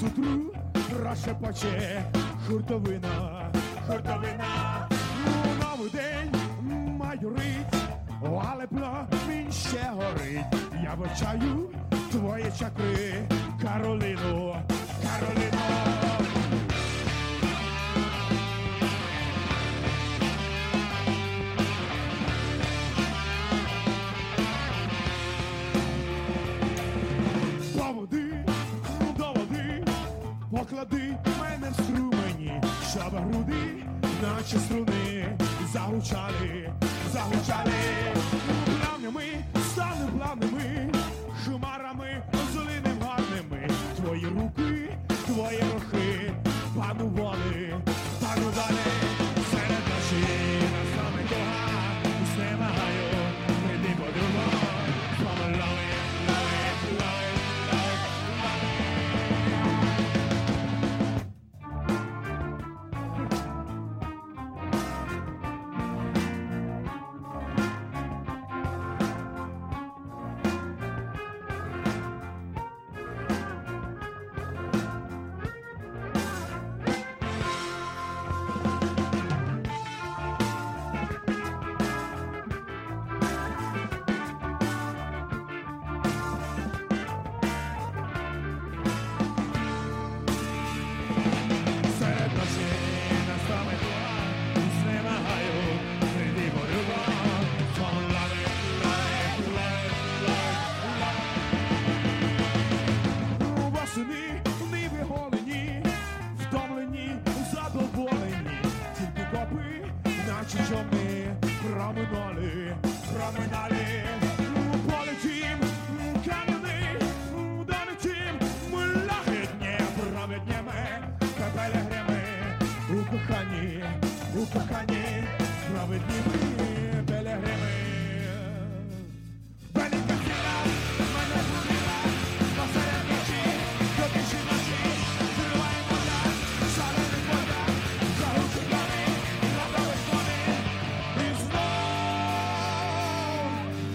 сутру розшепоче хуртовина, хуртовина, ну, новий день майорить, але він ще горить. Я вивчаю твої чакри, Кароліно, Кароліно. Поклади мене в струмені, щоб груди, наче струни, загучали, загучали, плавнями, стали плавними,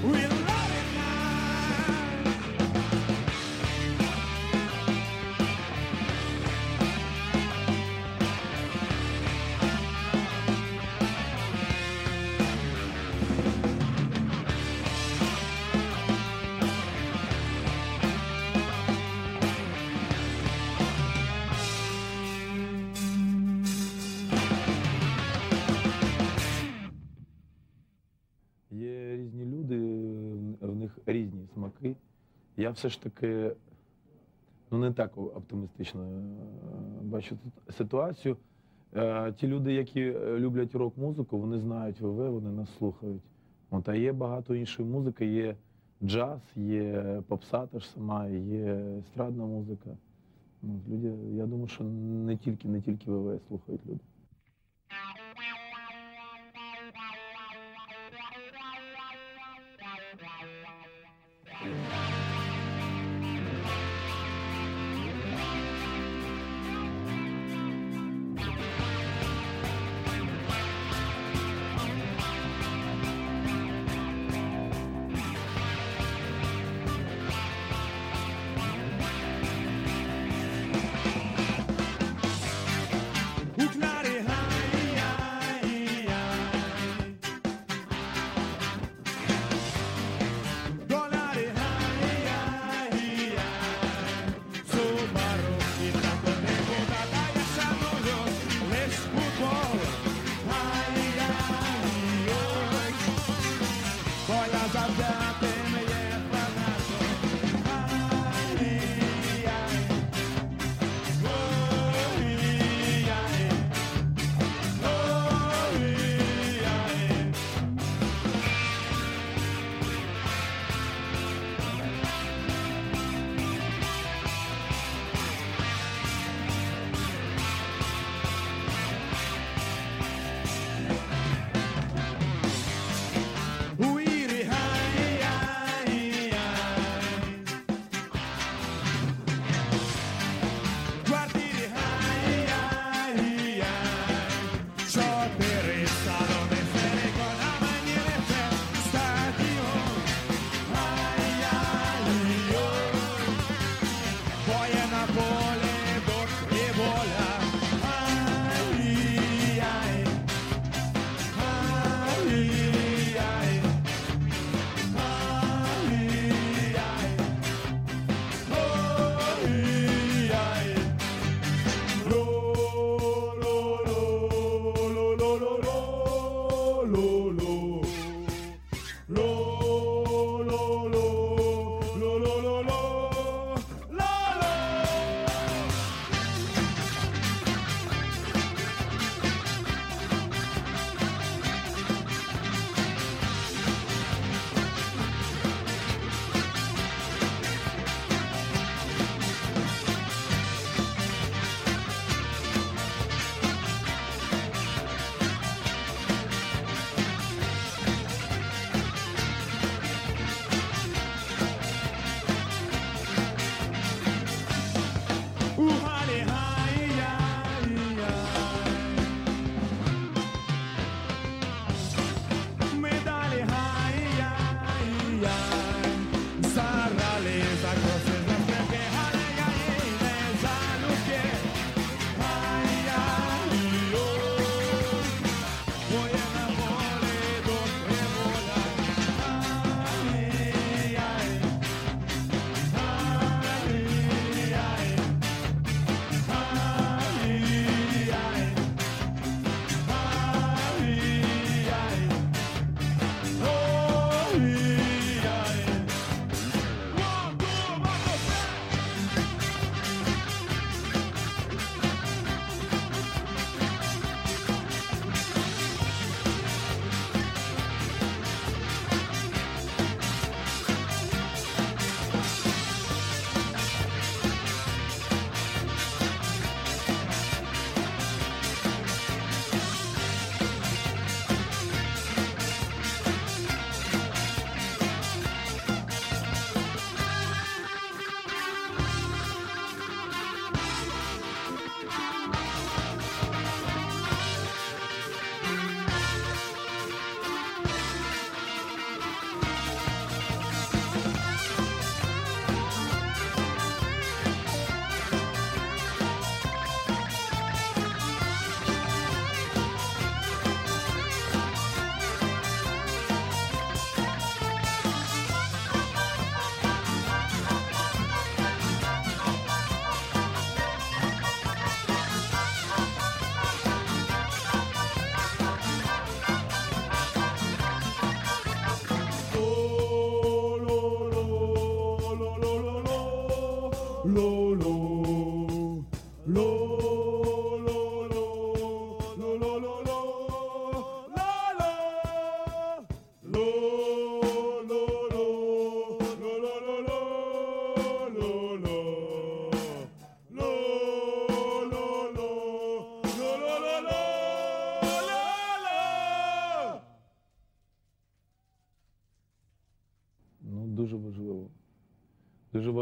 знов Я все ж таки ну, не так оптимістично е, бачу ситуацію. Е, Ті люди, які е, люблять рок-музику, вони знають ВВ, вони нас слухають. От, а є багато іншої музики, є джаз, є попса та ж сама, є естрадна музика. Ну, люди, я думаю, що не тільки, не тільки ВВ слухають люди. У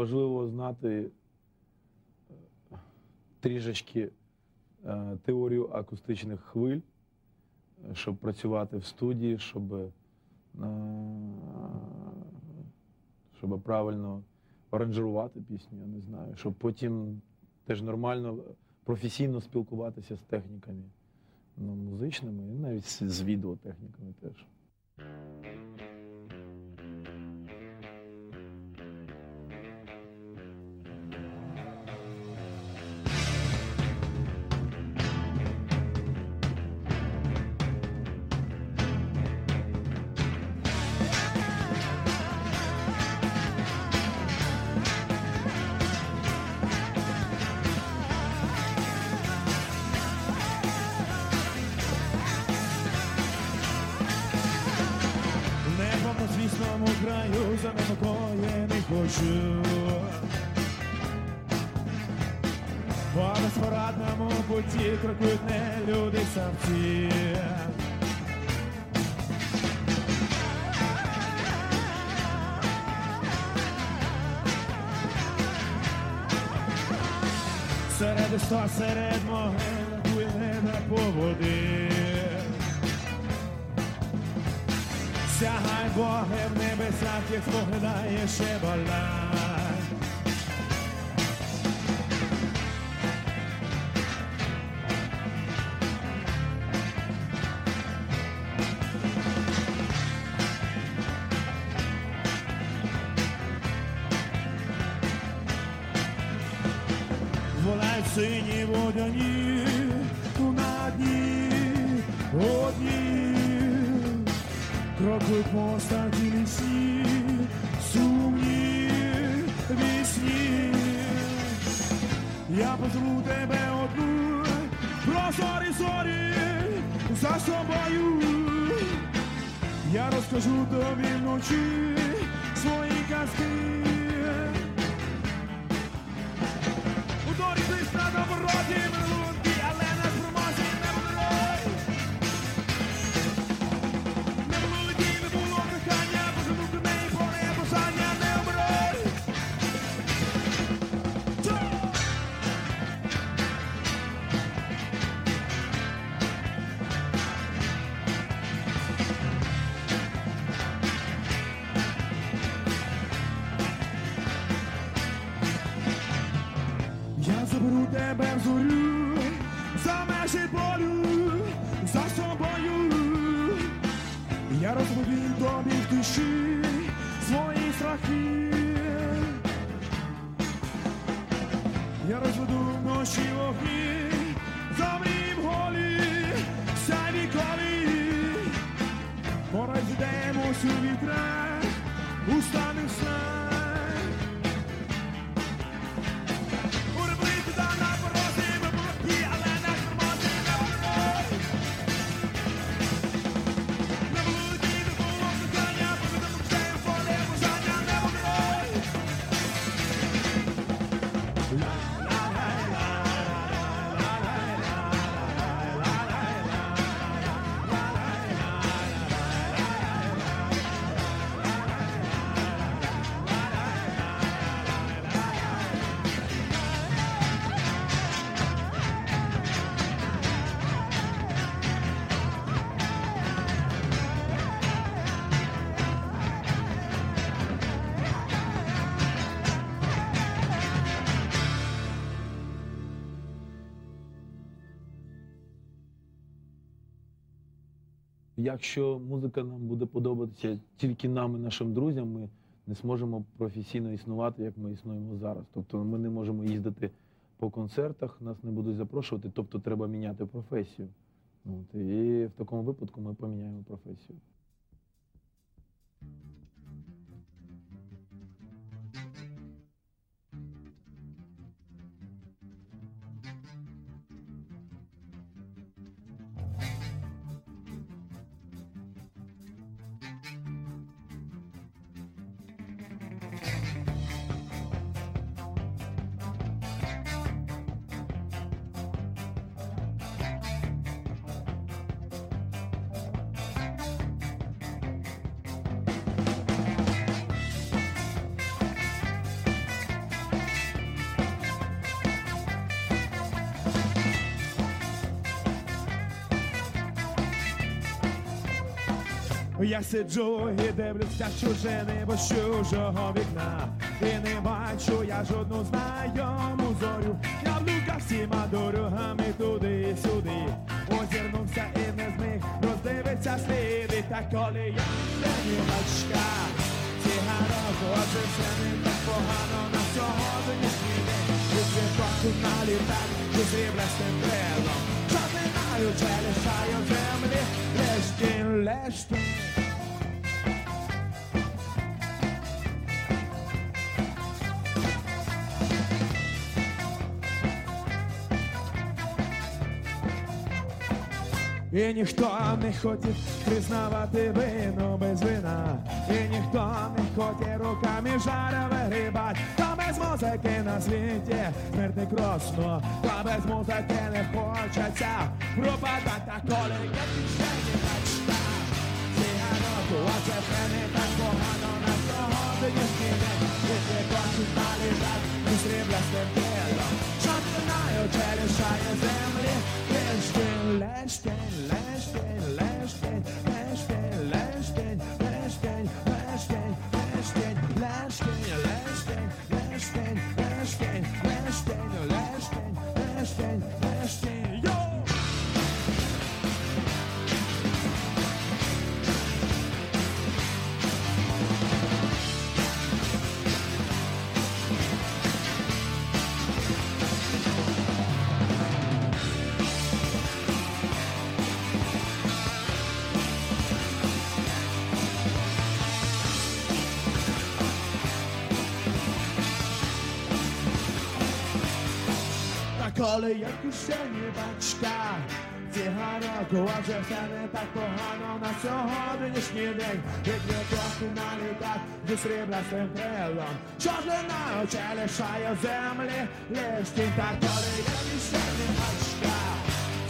важливо знати е, трішечки е, теорію акустичних хвиль, е, щоб працювати в студії, щоб щоб правильно аранжувати пісню, я не знаю, щоб потім теж нормально, професійно спілкуватися з техніками ну, музичними і навіть з відеотехніками теж. Христа серед могил дує на поводи. Сягай Боги в небесах, як споглядає ще бальна. Zuri Якщо музика нам буде подобатися тільки нам і нашим друзям, ми не зможемо професійно існувати, як ми існуємо зараз. Тобто ми не можемо їздити по концертах, нас не будуть запрошувати, тобто треба міняти професію. От, і в такому випадку ми поміняємо професію. Я сиджу і дивлюся чуже небо з чужого вікна. І не бачу я жодну знайому зорю. Я в луках всіма дорогами туди і сюди. Озирнувся і не зміг роздивиться сліди. Та коли я синівачка, цигарок, отже все не так погано на сьогоднішній день. Від світоку на літак, і сріблястим крилом. Запинаю, чи лишаю землі, лиш тінь, лиш тінь. І ніхто не хотів признавати вину без вина, і ніхто не хотів руками жара вигрібать, та без музики на світі смерть не кросно, та без музики не хочеться пропадати, та коли я кишені начта, циганоку, а це все не так погано. На сьогоднішній день, і ти хочеш налітати і сріблястим тілом, Juvenile, Italian, Italian family. Let's stand, let's stand, let's stand. kolej jak już się nie baczka Zjechano kołacze w cenę, tak kochano na sochody niż nie bieg Biegnie płasku na ligach, gdy srebra swym prelom Ciągle na ciele szają zemlę, lecz tym tak kolej jak już się nie baczka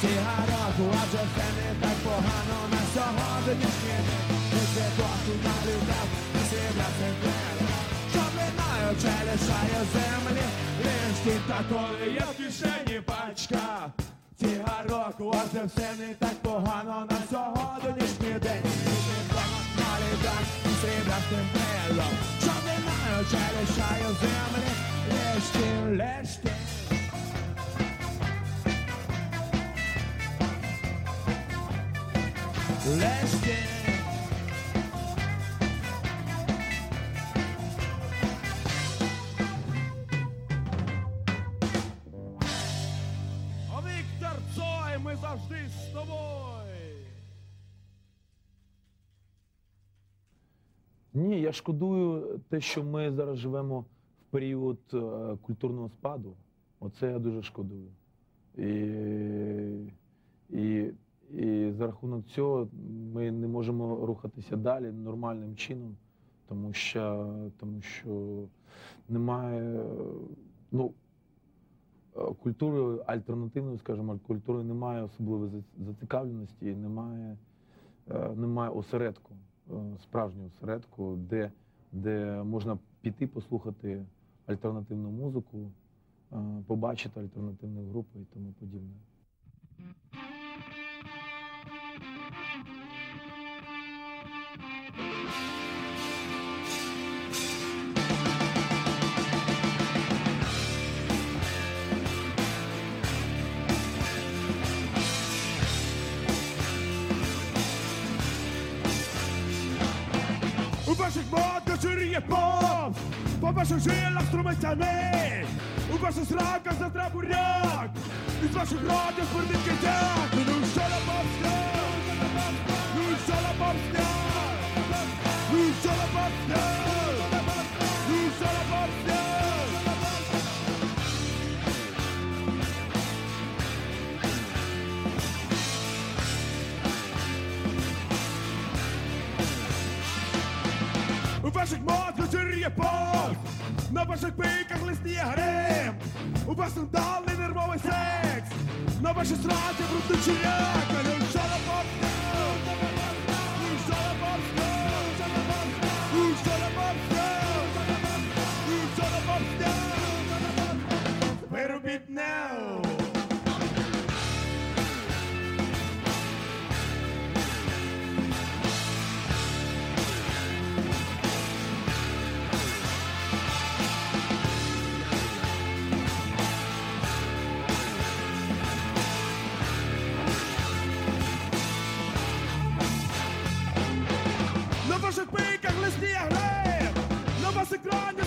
Zjechano kołacze w cenę, tak kochano na sochody niż nie bieg Biegnie płasku na ligach, Хоча лишає землі, лишки такої, як кишені пачка. Цігарок у вас все не так погано на сьогоднішній день. Малідак і сріблястим пилом. Що не знаю, чи лишаю землі, лишки, лишки. Лишки. Ні, я шкодую те, що ми зараз живемо в період е, культурного спаду. Оце я дуже шкодую. І, і, і за рахунок цього ми не можемо рухатися далі нормальним чином, тому що, тому що немає ну, культури альтернативної, скажімо, культури немає особливої зацікавленості, немає, е, немає осередку, справжнього осередку, де, де можна піти послухати альтернативну музику, е, побачити альтернативні групи і тому подібне. У ваших модах жиріє поп, по ваших жилах струмиться мить, у ваших сраках завтра буряк, із ваших родів смердить китяк. Ну що на бабська? Ваших мозгах жиріє пов, на ваших пиках лисніє грим, у вас сандалний нервовий секс, на вашій сраці брудний чияк, ну що пиках лисніє грим, на вас екрані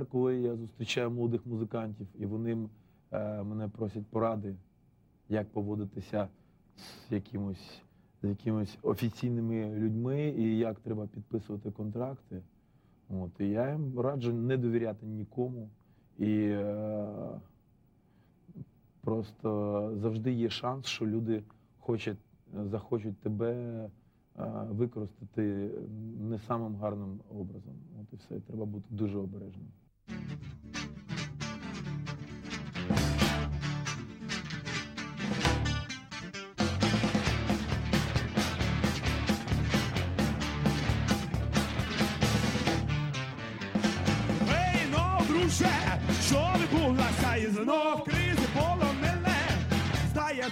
тепер, коли я зустрічаю молодих музикантів, і вони е, мене просять поради, як поводитися з якимось з якимись офіційними людьми і як треба підписувати контракти. От, і я їм раджу не довіряти нікому. І е, просто завжди є шанс, що люди хочуть, захочуть тебе е, використати не самим гарним образом. От і все. Треба бути дуже обережним.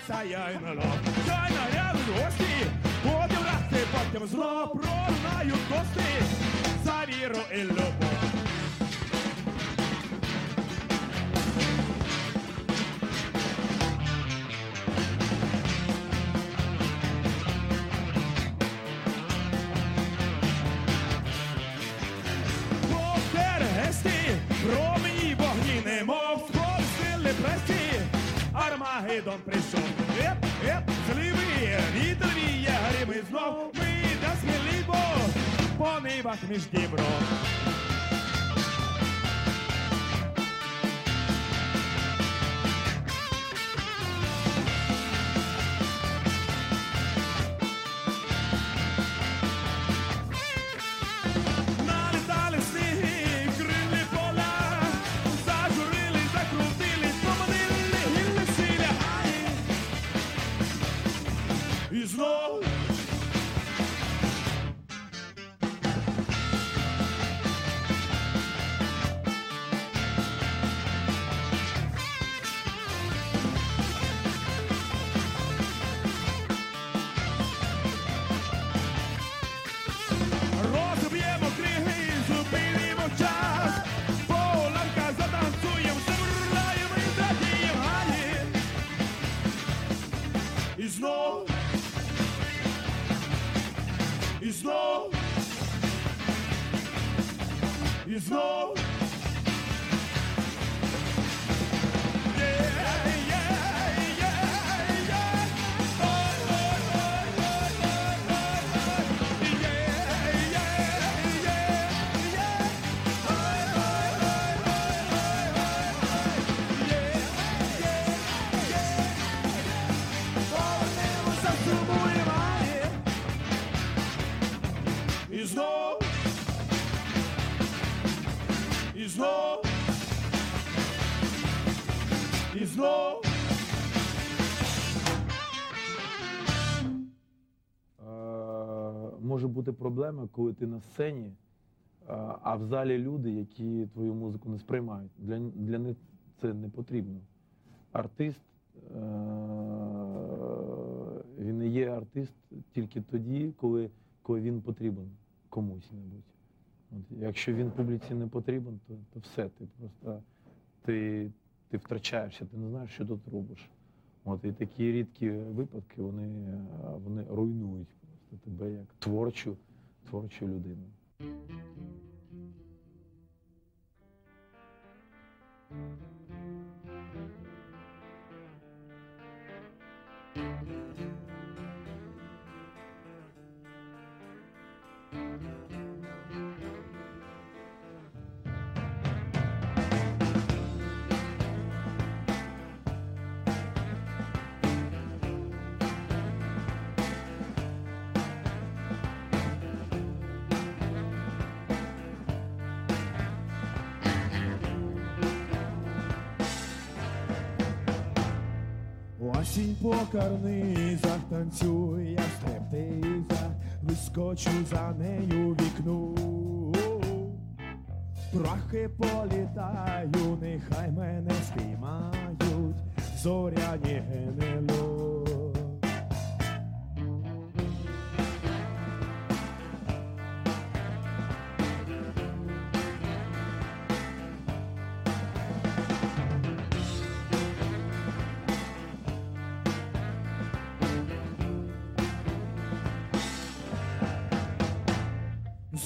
Здається, я й народ. Хай нарядуть гості, потім рати, потім знов прорунають кости за віру і любов. Промені вогні, немов сползли престі. Армагеддон znov, me da smo libo, po neba mi štibro. І знов, і знов, і знов. Може бути проблема, коли ти на сцені, а в залі люди, які твою музику не сприймають. Для, для них це не потрібно. Артист, е, він і є артист тільки тоді, коли, коли він потрібен комусь небудь. От, якщо він публіці не потрібен, то, то все, ти просто ти, ти втрачаєшся, ти не знаєш, що тут робиш. От і такі рідкі випадки вони, вони руйнують просто тебе як творчу, творчу людину. Осінь по карнизах танцює в вискочу за нею вікну. Трохи політаю, нехай мене спіймають, зоряні генело.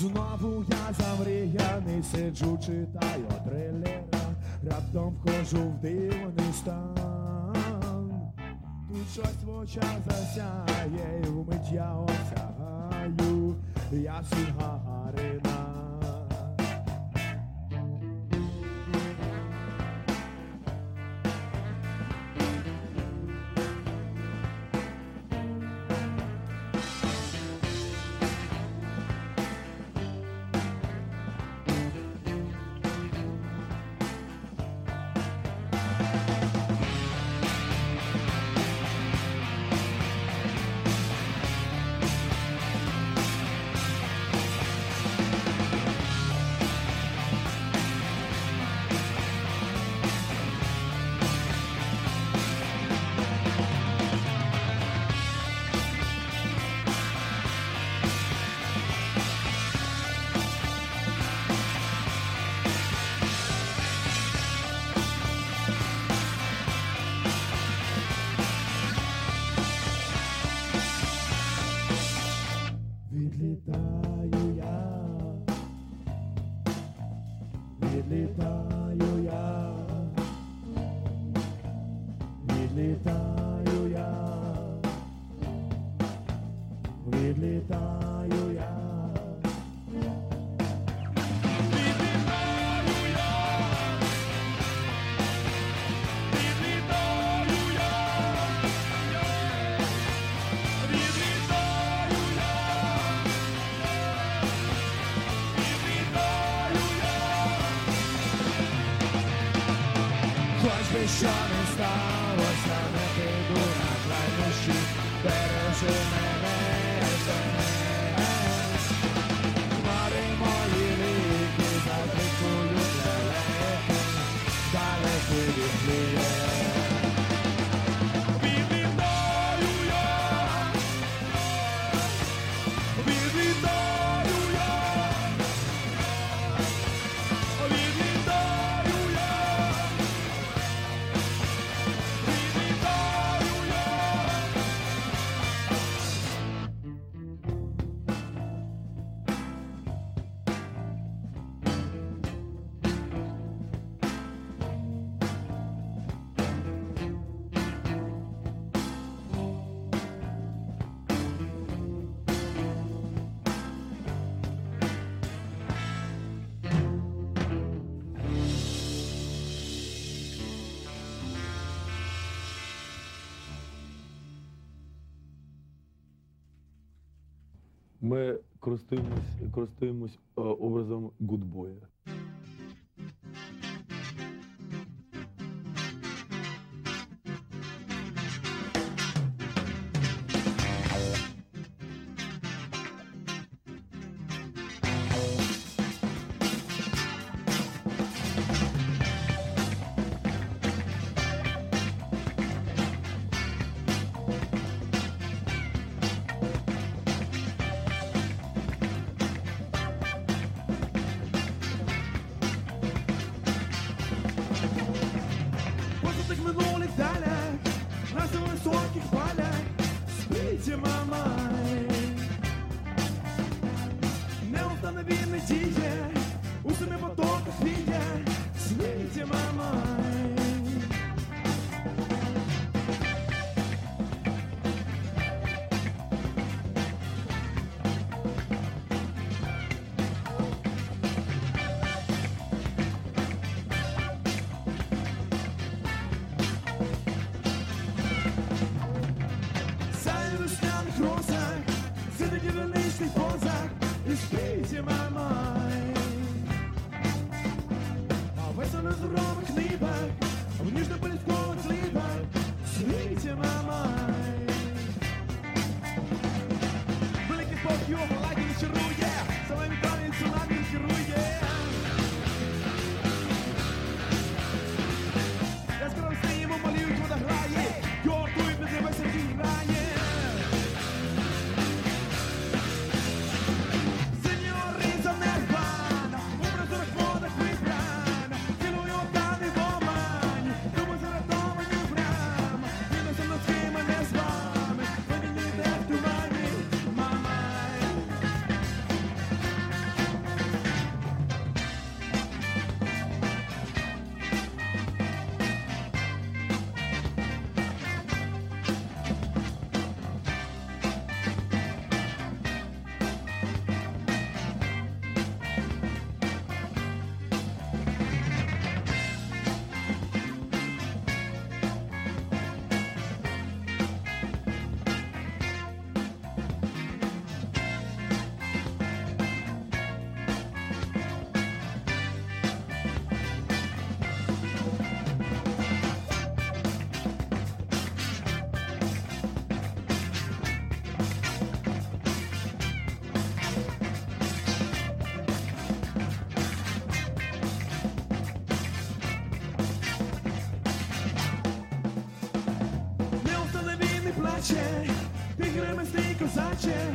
Знову я замріяний, сиджу, читаю трилера, раптом вхожу в дивний стан. тут щось в очах засяє, вмить я осягаю, я син Ми користуємось, користуємось е, образом гудбоя. watching.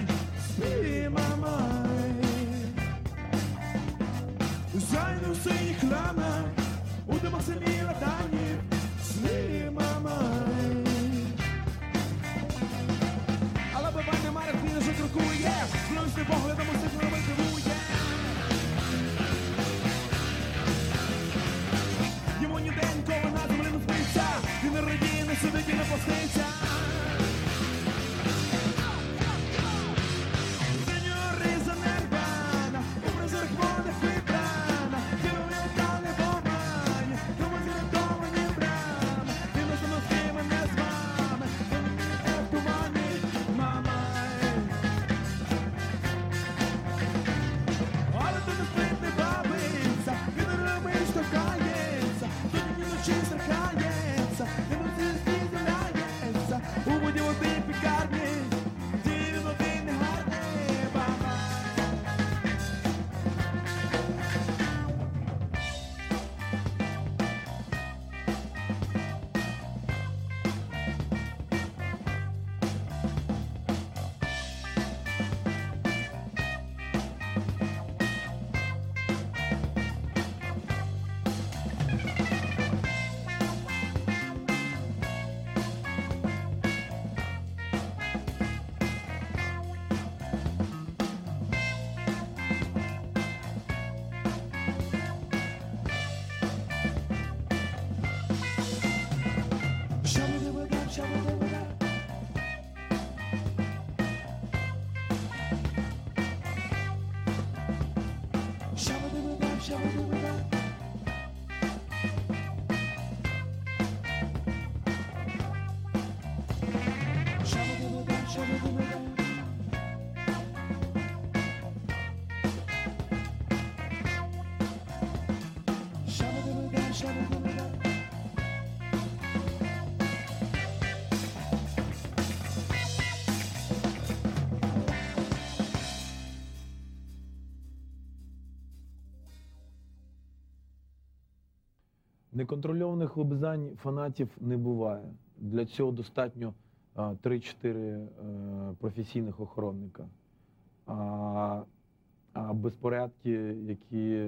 Неконтрольованих лобзань фанатів не буває. Для цього достатньо 3-4 е, професійних охоронника. А, а безпорядки, які,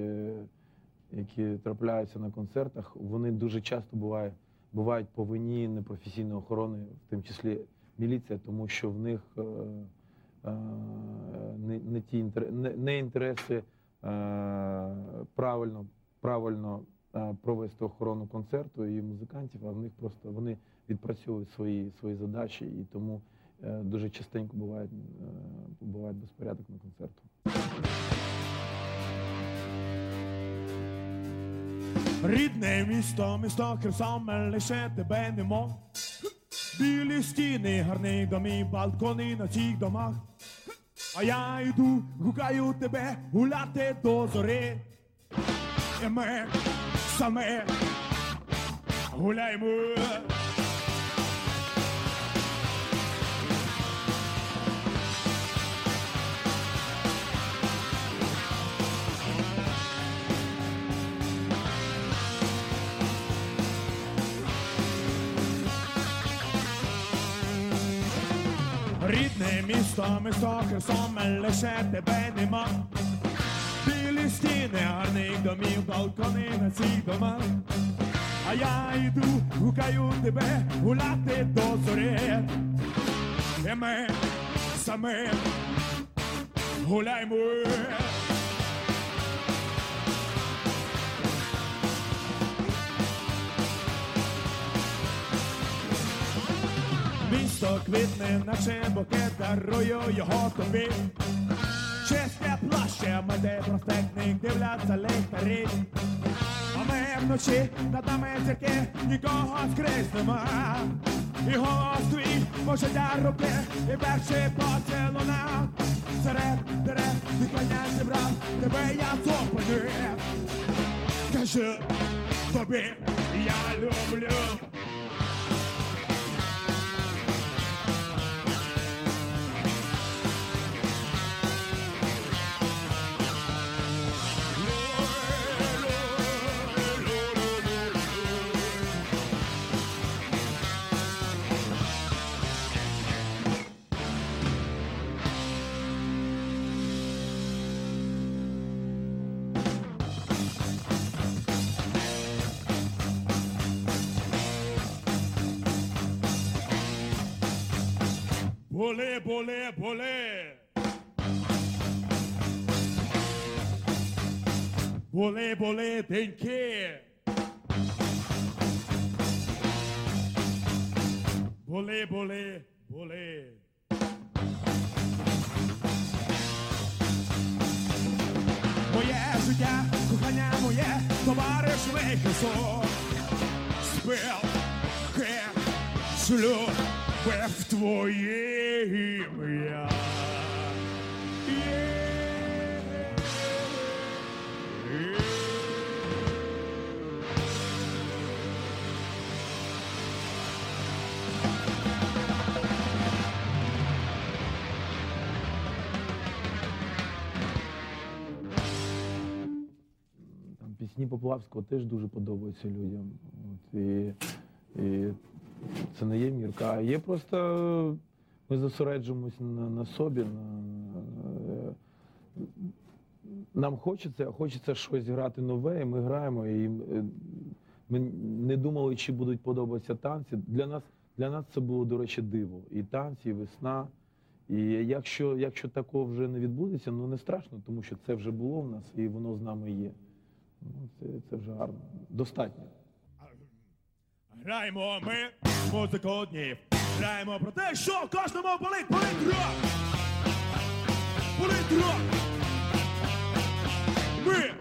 які трапляються на концертах, вони дуже часто бувають, бувають по вині непрофесійної охорони, в тому числі міліція, тому що в них е, е, не, не ті інтер- не, не інтереси е, правильно, правильно провести охорону концерту і музикантів, а в них просто вони відпрацьовують свої, свої задачі, і тому е, дуже частенько буває, е, буває безпорядок на концерту. Рідне місто, місто Херсон, лише тебе нема. Білі стіни, гарний домі, балкони на цих домах. А я йду, гукаю тебе гуляти до зори. І ми саме гуляємо. Рідне місто, місто Херсон, лише тебе нема. Стіни, гарних домів, балкони на цих домах. А я йду, гукаю тебе гуляти до зорі. І ми самі гуляємо. Місто квітне, наче букет, дарую його тобі. Чисте плаще, мене проспектник, дивляться ліхтарі. А ми вночі над нами зірки, нікого скрізь нема. І голос твій, може я руки, і перший поцілунок. Серед дерев, вікання зібрав, тебе я зупинив. Кажу тобі, я люблю. Були, були, були. Були, були деньки. Були, були, були. Моє життя, кохання моє, товариш вихисок. Спив, хек, шлюб, в твоє ім'я. Пісні Поплавського теж дуже подобаються людям. От, і, і це не є мірка. А є просто ми зосереджуємось на, на собі. На, нам хочеться, хочеться щось грати нове, і ми граємо. І е, ми не думали, чи будуть подобатися танці. Для нас, для нас це було, до речі, диво. І танці, і весна. І якщо, якщо такого вже не відбудеться, ну не страшно, тому що це вже було в нас і воно з нами є. Ну, це, це вже гарно. Достатньо. Граємо ми музику днів. Граємо про те, що кожному болить, болить рок. Болить рок. Ми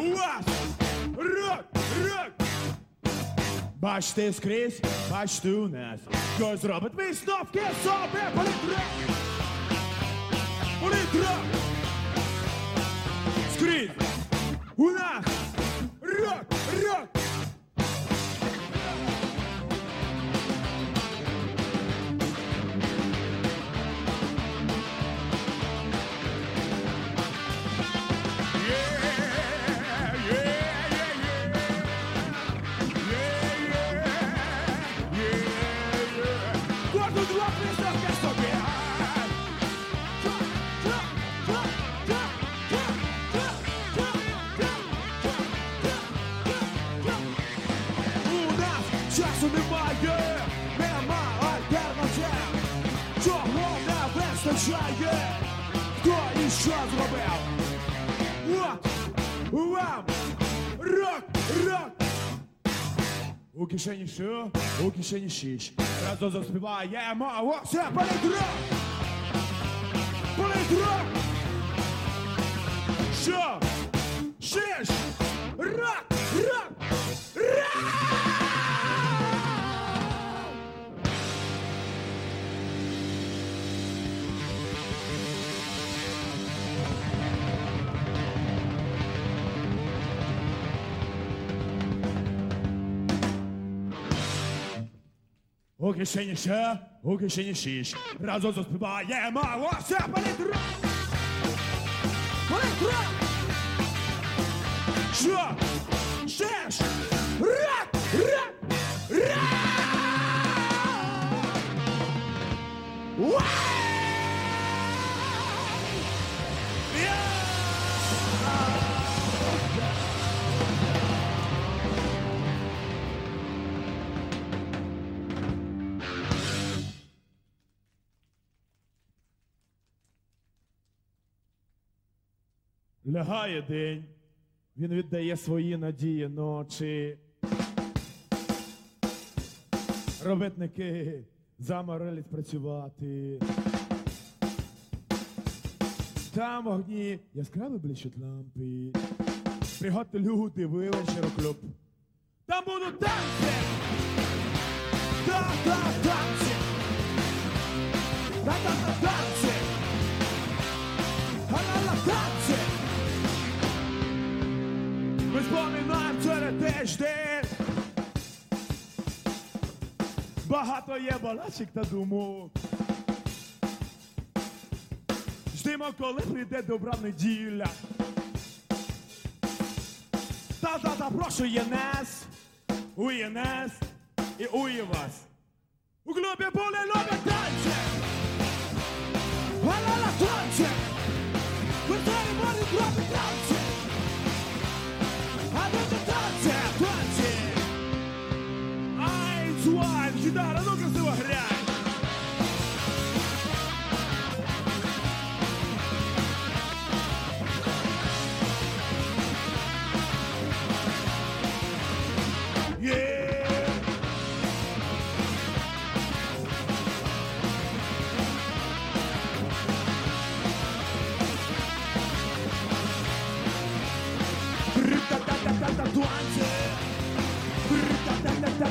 у вас рок, рок. Бачите скрізь, бачите у нас. Хтось робить висновки собі, болить рок. Болить рок. Скрізь. У нас рок, рок. Часу немає, нема альтернатив. Чого не вистачає? Хто і що зробив? От вам рок, рок. У кишені що? У кишені шіш. Разом заспіваємо. О, все, полить рок! Полить рок! Що? Шиш! У кишені ще, у кишені шіш. Разом заспіваємо. О, все, полить рок! Полить рок! Що? Шиш! Рок! Рок! Рок! Вау! Я! Лягає день, він віддає свої надії ночі. Робітники заморились працювати. Там вогні яскраві блищуть лампи. Пригодьте люди, ви клуб. Там будуть танці! Та-та танці! Та-та-та танці! Ла-ла-ла танці! Ми споминаємо вчора тиждень. Багато є балачок та думок. Ждемо, коли прийде добра неділя. Та-та запрошує нас, у ЄНС і у вас. У клубі були любі танці. Ла-ла-ла танці. Ви зараз клубі танці.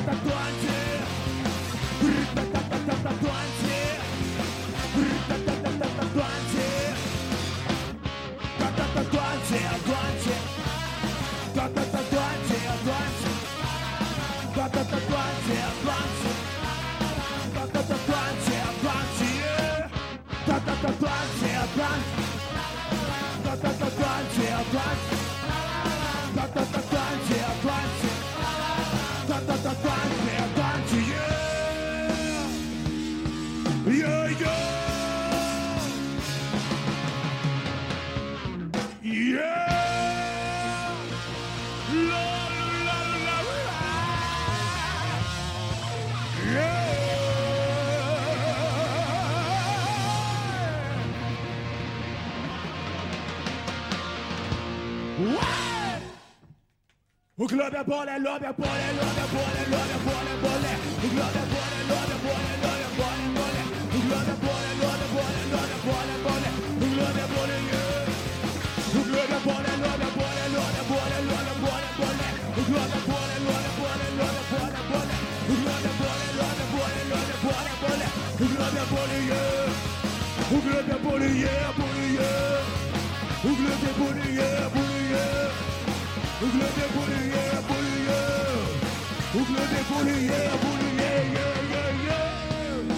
tatuagem. Glömmer bollen, glömmer bollen, glömmer bollen, glömmer bollen, bollen. Du glömmer bollen, glömmer bollen, glömmer bollen, bollen. Du glömmer bollen, glömmer bollen, glömmer bollen, bollen. Du glömmer bollen, Du glömmer bollen, glömmer bollen, glömmer bollen, glömmer bollen, bollen. Du glömmer bollen, glömmer bollen, glömmer bollen, bollen. Du glömmer bollen, glömmer bollen, glömmer bollen, bollen. Du glömmer bollen, Du glömmer bollen, yeah, bollen, yeah. Du glömmer bollen, yeah, bollen. Uglede booty, yeah, booty, yeah. Yeah, yeah, yeah, yeah,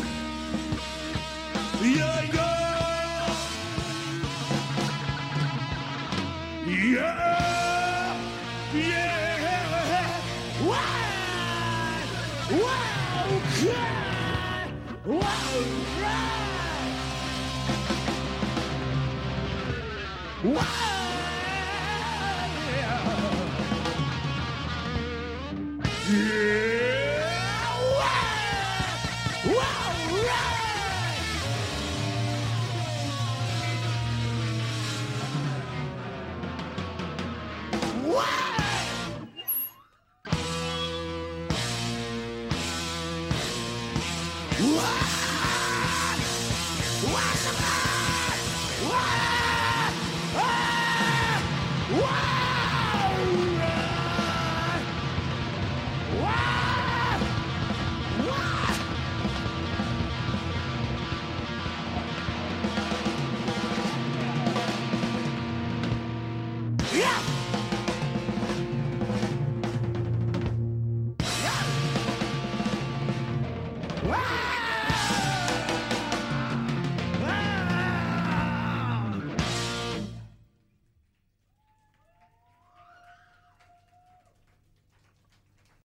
yeah. Yeah.